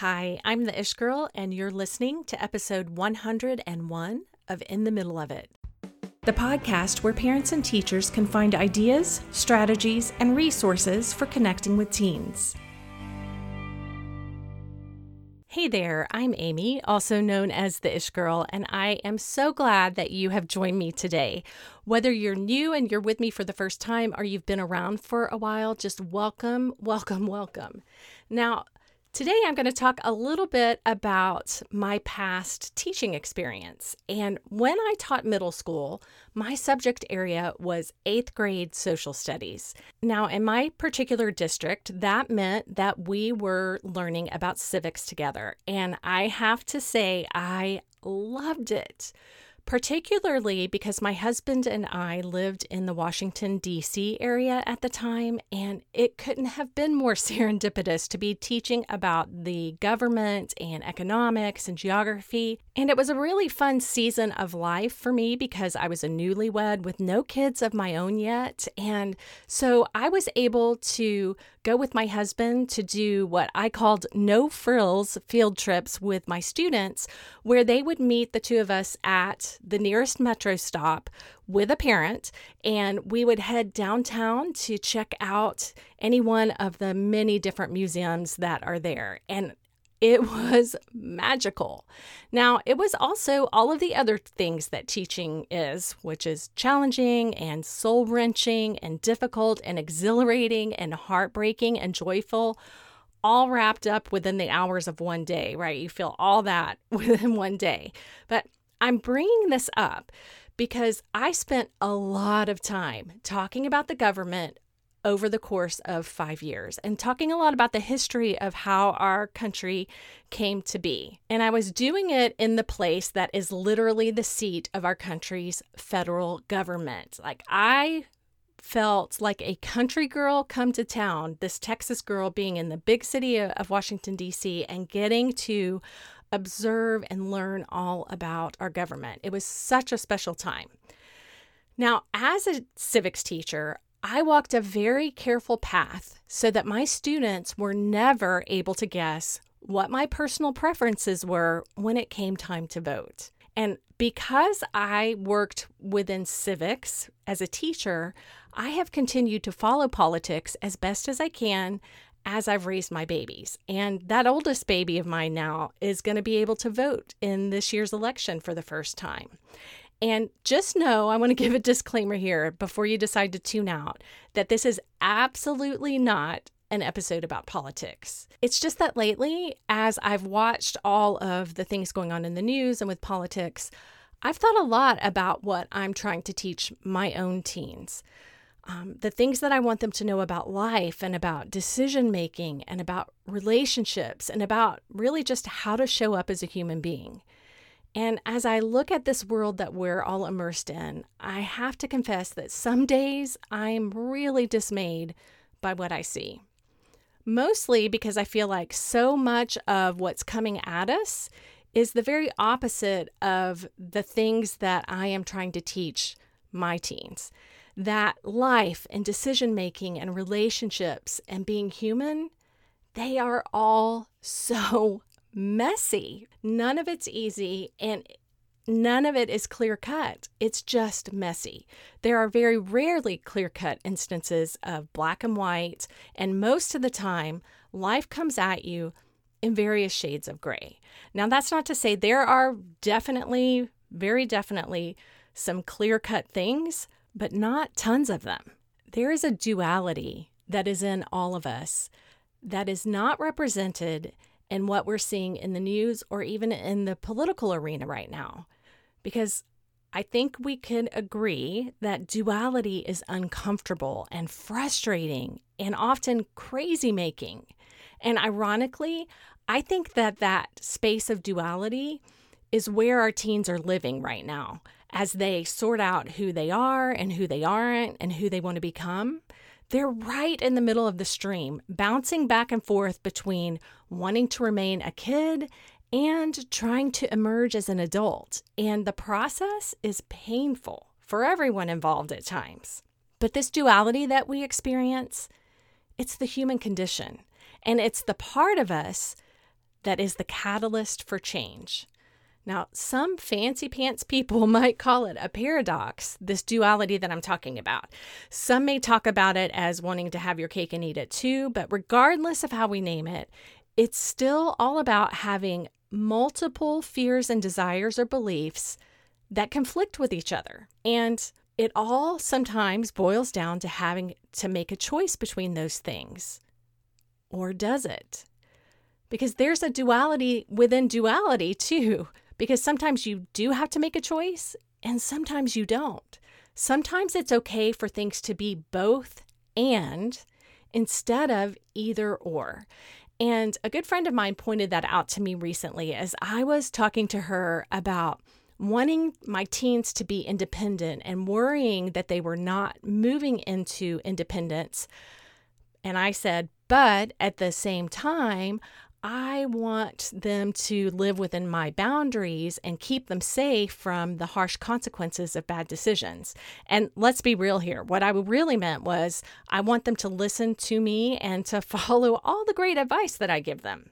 Hi, I'm the Ish Girl, and you're listening to episode 101 of In the Middle of It, the podcast where parents and teachers can find ideas, strategies, and resources for connecting with teens. Hey there, I'm Amy, also known as the Ish Girl, and I am so glad that you have joined me today. Whether you're new and you're with me for the first time or you've been around for a while, just welcome, welcome, welcome. Now, Today, I'm going to talk a little bit about my past teaching experience. And when I taught middle school, my subject area was eighth grade social studies. Now, in my particular district, that meant that we were learning about civics together. And I have to say, I loved it particularly because my husband and I lived in the Washington, D.C. area at the time, and it couldn't have been more serendipitous to be teaching about the government and economics and geography. And it was a really fun season of life for me because I was a newlywed with no kids of my own yet. And so I was able to go with my husband to do what I called no frills field trips with my students, where they would meet the two of us at the nearest metro stop with a parent, and we would head downtown to check out any one of the many different museums that are there. And it was magical. Now, it was also all of the other things that teaching is, which is challenging and soul wrenching and difficult and exhilarating and heartbreaking and joyful, all wrapped up within the hours of one day, right? You feel all that within one day. But I'm bringing this up because I spent a lot of time talking about the government over the course of five years and talking a lot about the history of how our country came to be. And I was doing it in the place that is literally the seat of our country's federal government. Like, I felt like a country girl come to town, this Texas girl being in the big city of Washington, D.C., and getting to observe and learn all about our government. It was such a special time. Now, as a civics teacher, I walked a very careful path so that my students were never able to guess what my personal preferences were when it came time to vote. And because I worked within civics as a teacher, I have continued to follow politics as best as I can as I've raised my babies. And that oldest baby of mine now is going to be able to vote in this year's election for the first time. And just know, I want to give a disclaimer here before you decide to tune out that this is absolutely not an episode about politics. It's just that lately, as I've watched all of the things going on in the news and with politics, I've thought a lot about what I'm trying to teach my own teens. Um, the things that I want them to know about life and about decision making and about relationships and about really just how to show up as a human being. And as I look at this world that we're all immersed in, I have to confess that some days I'm really dismayed by what I see. Mostly because I feel like so much of what's coming at us is the very opposite of the things that I am trying to teach my teens. That life and decision making and relationships and being human, they are all so messy. None of it's easy and none of it is clear cut. It's just messy. There are very rarely clear cut instances of black and white, and most of the time, life comes at you in various shades of gray. Now, that's not to say there are definitely, very definitely, some clear cut things, but not tons of them. There is a duality that is in all of us that is not represented in what we're seeing in the news or even in the political arena right now. Because I think we can agree that duality is uncomfortable and frustrating and often crazy making. And ironically, I think that that space of duality is where our teens are living right now as they sort out who they are and who they aren't and who they want to become. They're right in the middle of the stream, bouncing back and forth between wanting to remain a kid and trying to emerge as an adult. And the process is painful for everyone involved at times. But this duality that we experience, it's the human condition. And it's the part of us that is the catalyst for change. Now, some fancy pants people might call it a paradox, this duality that I'm talking about. Some may talk about it as wanting to have your cake and eat it too, but regardless of how we name it, it's still all about having multiple fears and desires or beliefs that conflict with each other. And it all sometimes boils down to having to make a choice between those things. Or does it? Because there's a duality within duality, too. Because sometimes you do have to make a choice, and sometimes you don't. Sometimes it's okay for things to be both and instead of either or. And a good friend of mine pointed that out to me recently as I was talking to her about wanting my teens to be independent and worrying that they were not moving into independence. And I said, but at the same time, I want them to live within my boundaries and keep them safe from the harsh consequences of bad decisions. And let's be real here. What I really meant was I want them to listen to me and to follow all the great advice that I give them.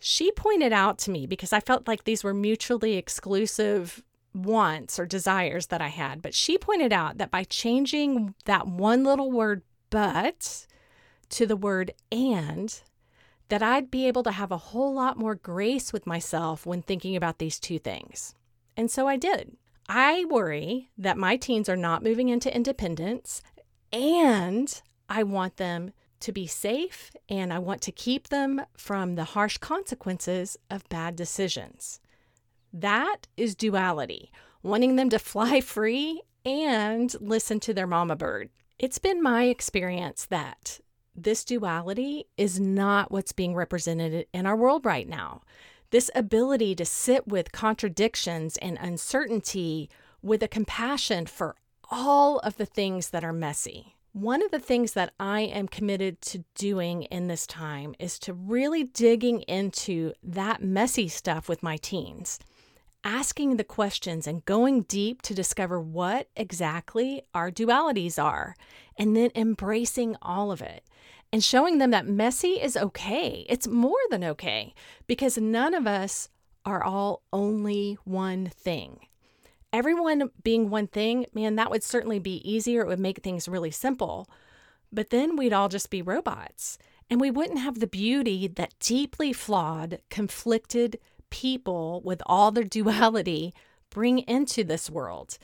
She pointed out to me because I felt like these were mutually exclusive wants or desires that I had, but she pointed out that by changing that one little word, but, to the word and, that I'd be able to have a whole lot more grace with myself when thinking about these two things. And so I did. I worry that my teens are not moving into independence, and I want them to be safe and I want to keep them from the harsh consequences of bad decisions. That is duality, wanting them to fly free and listen to their mama bird. It's been my experience that this duality is not what's being represented in our world right now. This ability to sit with contradictions and uncertainty with a compassion for all of the things that are messy. One of the things that I am committed to doing in this time is to really digging into that messy stuff with my teens, asking the questions and going deep to discover what exactly our dualities are, and then embracing all of it and showing them that messy is okay. It's more than okay because none of us are all only one thing. Everyone being one thing, man, that would certainly be easier. It would make things really simple. But then we'd all just be robots and we wouldn't have the beauty that deeply flawed, conflicted people with all their duality bring into this world.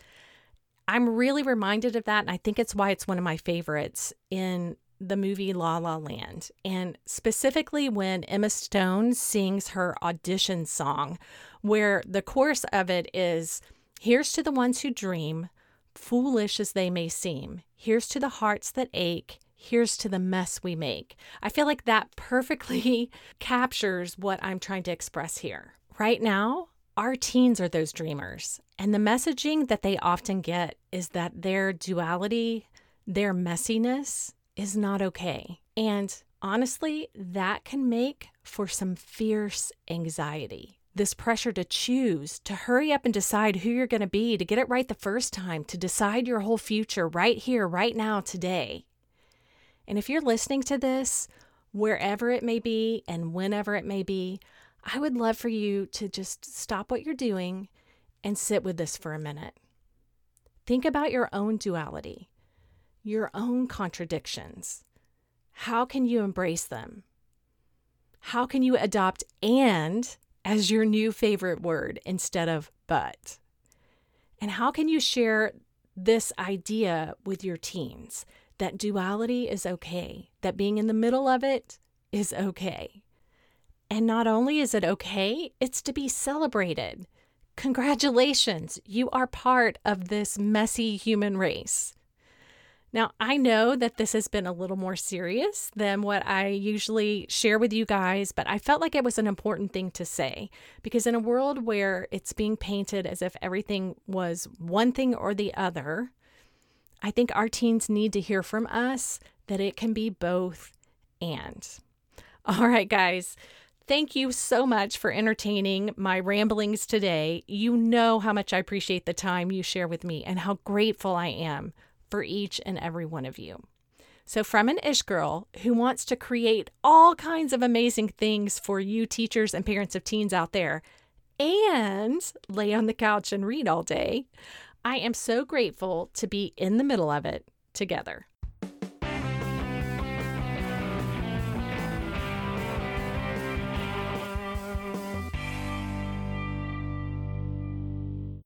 I'm really reminded of that, and I think it's why it's one of my favorites in the movie La La Land, and specifically when Emma Stone sings her audition song, where the chorus of it is Here's to the ones who dream, foolish as they may seem. Here's to the hearts that ache. Here's to the mess we make. I feel like that perfectly captures what I'm trying to express here. Right now, our teens are those dreamers, and the messaging that they often get is that their duality, their messiness, is not okay. And honestly, that can make for some fierce anxiety. This pressure to choose, to hurry up and decide who you're going to be, to get it right the first time, to decide your whole future right here, right now, today. And if you're listening to this, wherever it may be and whenever it may be, I would love for you to just stop what you're doing and sit with this for a minute. Think about your own duality your own contradictions? How can you embrace them? How can you adopt and as your new favorite word instead of but? And how can you share this idea with your teens that duality is okay, that being in the middle of it is okay? And not only is it okay, it's to be celebrated. Congratulations, you are part of this messy human race. Now, I know that this has been a little more serious than what I usually share with you guys, but I felt like it was an important thing to say because in a world where it's being painted as if everything was one thing or the other, I think our teens need to hear from us that it can be both and. All right, guys. Thank you so much for entertaining my ramblings today. You know how much I appreciate the time you share with me and how grateful I am for each and every one of you. So, from an ish girl who wants to create all kinds of amazing things for you, teachers and parents of teens out there, and lay on the couch and read all day, I am so grateful to be in the middle of it together.